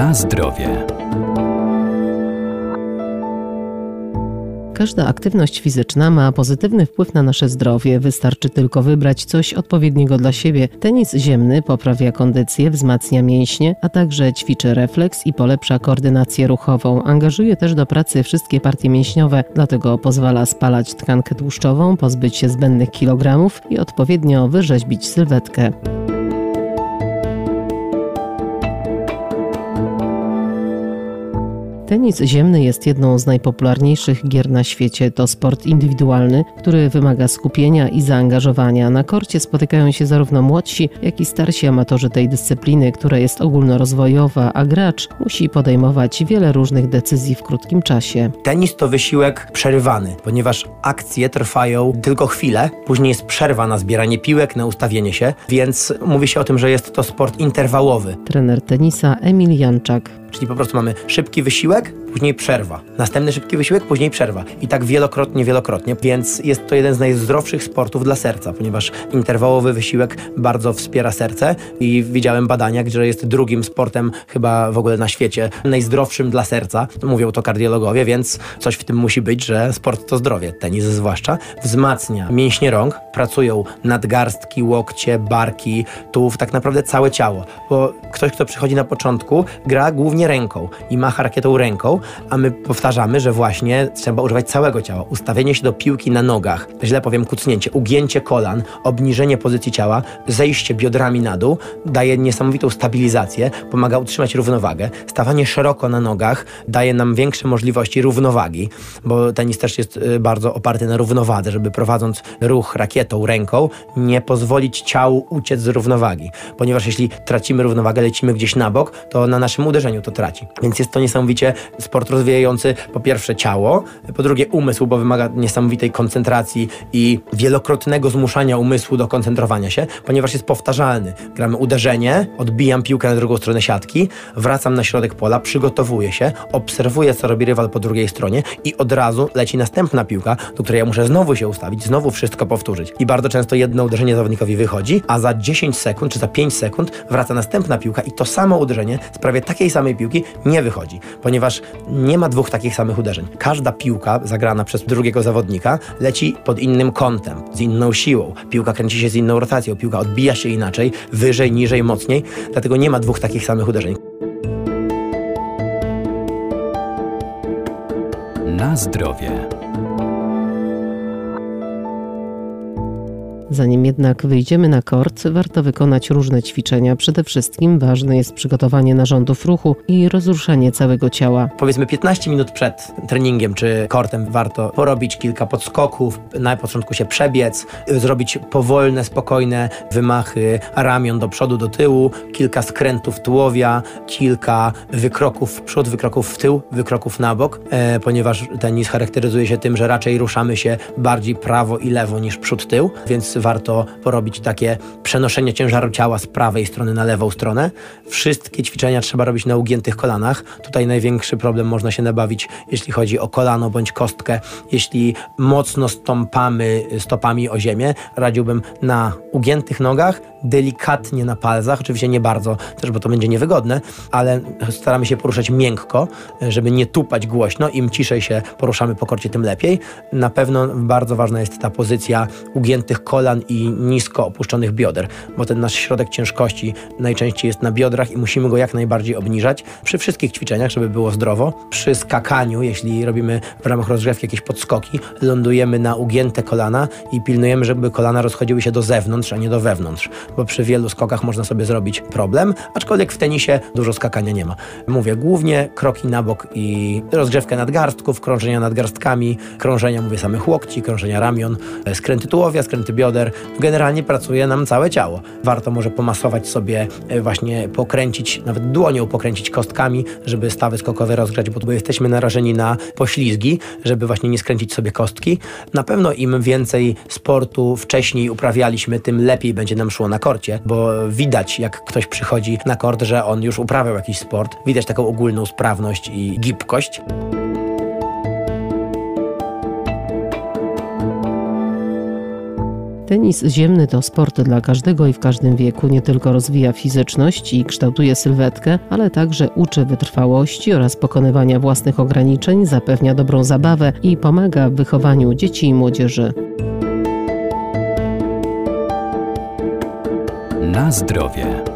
Na zdrowie. Każda aktywność fizyczna ma pozytywny wpływ na nasze zdrowie. Wystarczy tylko wybrać coś odpowiedniego dla siebie. Tenis ziemny poprawia kondycję, wzmacnia mięśnie, a także ćwiczy refleks i polepsza koordynację ruchową. Angażuje też do pracy wszystkie partie mięśniowe, dlatego pozwala spalać tkankę tłuszczową, pozbyć się zbędnych kilogramów i odpowiednio wyrzeźbić sylwetkę. Tenis ziemny jest jedną z najpopularniejszych gier na świecie. To sport indywidualny, który wymaga skupienia i zaangażowania. Na korcie spotykają się zarówno młodsi, jak i starsi amatorzy tej dyscypliny, która jest ogólnorozwojowa, a gracz musi podejmować wiele różnych decyzji w krótkim czasie. Tenis to wysiłek przerywany, ponieważ akcje trwają tylko chwilę, później jest przerwa na zbieranie piłek, na ustawienie się, więc mówi się o tym, że jest to sport interwałowy. Trener tenisa Emil Janczak. Czyli po prostu mamy szybki wysiłek, później przerwa. Następny szybki wysiłek, później przerwa. I tak wielokrotnie, wielokrotnie. Więc jest to jeden z najzdrowszych sportów dla serca, ponieważ interwałowy wysiłek bardzo wspiera serce i widziałem badania, że jest drugim sportem chyba w ogóle na świecie najzdrowszym dla serca. Mówią to kardiologowie, więc coś w tym musi być, że sport to zdrowie, tenis zwłaszcza. Wzmacnia mięśnie rąk, pracują nadgarstki, łokcie, barki, tułów, tak naprawdę całe ciało. Bo ktoś, kto przychodzi na początku, gra głównie ręką i macha rakietą ręką, a my powtarzamy, że właśnie trzeba używać całego ciała. Ustawienie się do piłki na nogach, źle powiem kucnięcie, ugięcie kolan, obniżenie pozycji ciała, zejście biodrami na dół daje niesamowitą stabilizację, pomaga utrzymać równowagę. Stawanie szeroko na nogach daje nam większe możliwości równowagi, bo tenis też jest y, bardzo oparty na równowadze, żeby prowadząc ruch rakietą ręką nie pozwolić ciału uciec z równowagi, ponieważ jeśli tracimy równowagę, lecimy gdzieś na bok, to na naszym uderzeniu to traci. Więc jest to niesamowicie sport rozwijający po pierwsze ciało, po drugie umysł, bo wymaga niesamowitej koncentracji i wielokrotnego zmuszania umysłu do koncentrowania się, ponieważ jest powtarzalny. Gramy uderzenie, odbijam piłkę na drugą stronę siatki, wracam na środek pola, przygotowuję się, obserwuję, co robi rywal po drugiej stronie i od razu leci następna piłka, do której ja muszę znowu się ustawić, znowu wszystko powtórzyć. I bardzo często jedno uderzenie zawodnikowi wychodzi, a za 10 sekund czy za 5 sekund wraca następna piłka i to samo uderzenie z prawie takiej samej piłki nie wychodzi, ponieważ nie ma dwóch takich samych uderzeń. Każda piłka zagrana przez drugiego zawodnika leci pod innym kątem, z inną siłą. Piłka kręci się z inną rotacją, piłka odbija się inaczej, wyżej, niżej, mocniej, dlatego nie ma dwóch takich samych uderzeń. Na zdrowie. Zanim jednak wyjdziemy na kort, warto wykonać różne ćwiczenia. Przede wszystkim ważne jest przygotowanie narządów ruchu i rozruszenie całego ciała. Powiedzmy 15 minut przed treningiem czy kortem warto porobić kilka podskoków, na początku się przebiec, zrobić powolne, spokojne wymachy ramion do przodu, do tyłu, kilka skrętów tułowia, kilka wykroków w przód, wykroków w tył, wykroków na bok, e, ponieważ tenis charakteryzuje się tym, że raczej ruszamy się bardziej prawo i lewo niż przód-tył, więc warto porobić takie przenoszenie ciężaru ciała z prawej strony na lewą stronę. Wszystkie ćwiczenia trzeba robić na ugiętych kolanach. Tutaj największy problem można się nabawić, jeśli chodzi o kolano bądź kostkę. Jeśli mocno stąpamy stopami o ziemię, radziłbym na ugiętych nogach, delikatnie na palcach, oczywiście nie bardzo, też bo to będzie niewygodne, ale staramy się poruszać miękko, żeby nie tupać głośno. Im ciszej się poruszamy po korcie, tym lepiej. Na pewno bardzo ważna jest ta pozycja ugiętych kolan i nisko opuszczonych bioder, bo ten nasz środek ciężkości najczęściej jest na biodrach i musimy go jak najbardziej obniżać przy wszystkich ćwiczeniach, żeby było zdrowo. Przy skakaniu, jeśli robimy w ramach rozgrzewki jakieś podskoki, lądujemy na ugięte kolana i pilnujemy, żeby kolana rozchodziły się do zewnątrz, a nie do wewnątrz bo przy wielu skokach można sobie zrobić problem, aczkolwiek w tenisie dużo skakania nie ma. Mówię głównie kroki na bok i rozgrzewkę nadgarstków, krążenia nadgarstkami, krążenia, mówię, samych łokci, krążenia ramion, skręty tułowia, skręty bioder. Generalnie pracuje nam całe ciało. Warto może pomasować sobie, e, właśnie pokręcić, nawet dłonią pokręcić kostkami, żeby stawy skokowe rozgrzać, bo jesteśmy narażeni na poślizgi, żeby właśnie nie skręcić sobie kostki. Na pewno im więcej sportu wcześniej uprawialiśmy, tym lepiej będzie nam szło na korcie, bo widać, jak ktoś przychodzi na kort, że on już uprawiał jakiś sport. Widać taką ogólną sprawność i gibkość. Tenis ziemny to sport dla każdego i w każdym wieku. Nie tylko rozwija fizyczność i kształtuje sylwetkę, ale także uczy wytrwałości oraz pokonywania własnych ograniczeń, zapewnia dobrą zabawę i pomaga w wychowaniu dzieci i młodzieży. Na zdrowie.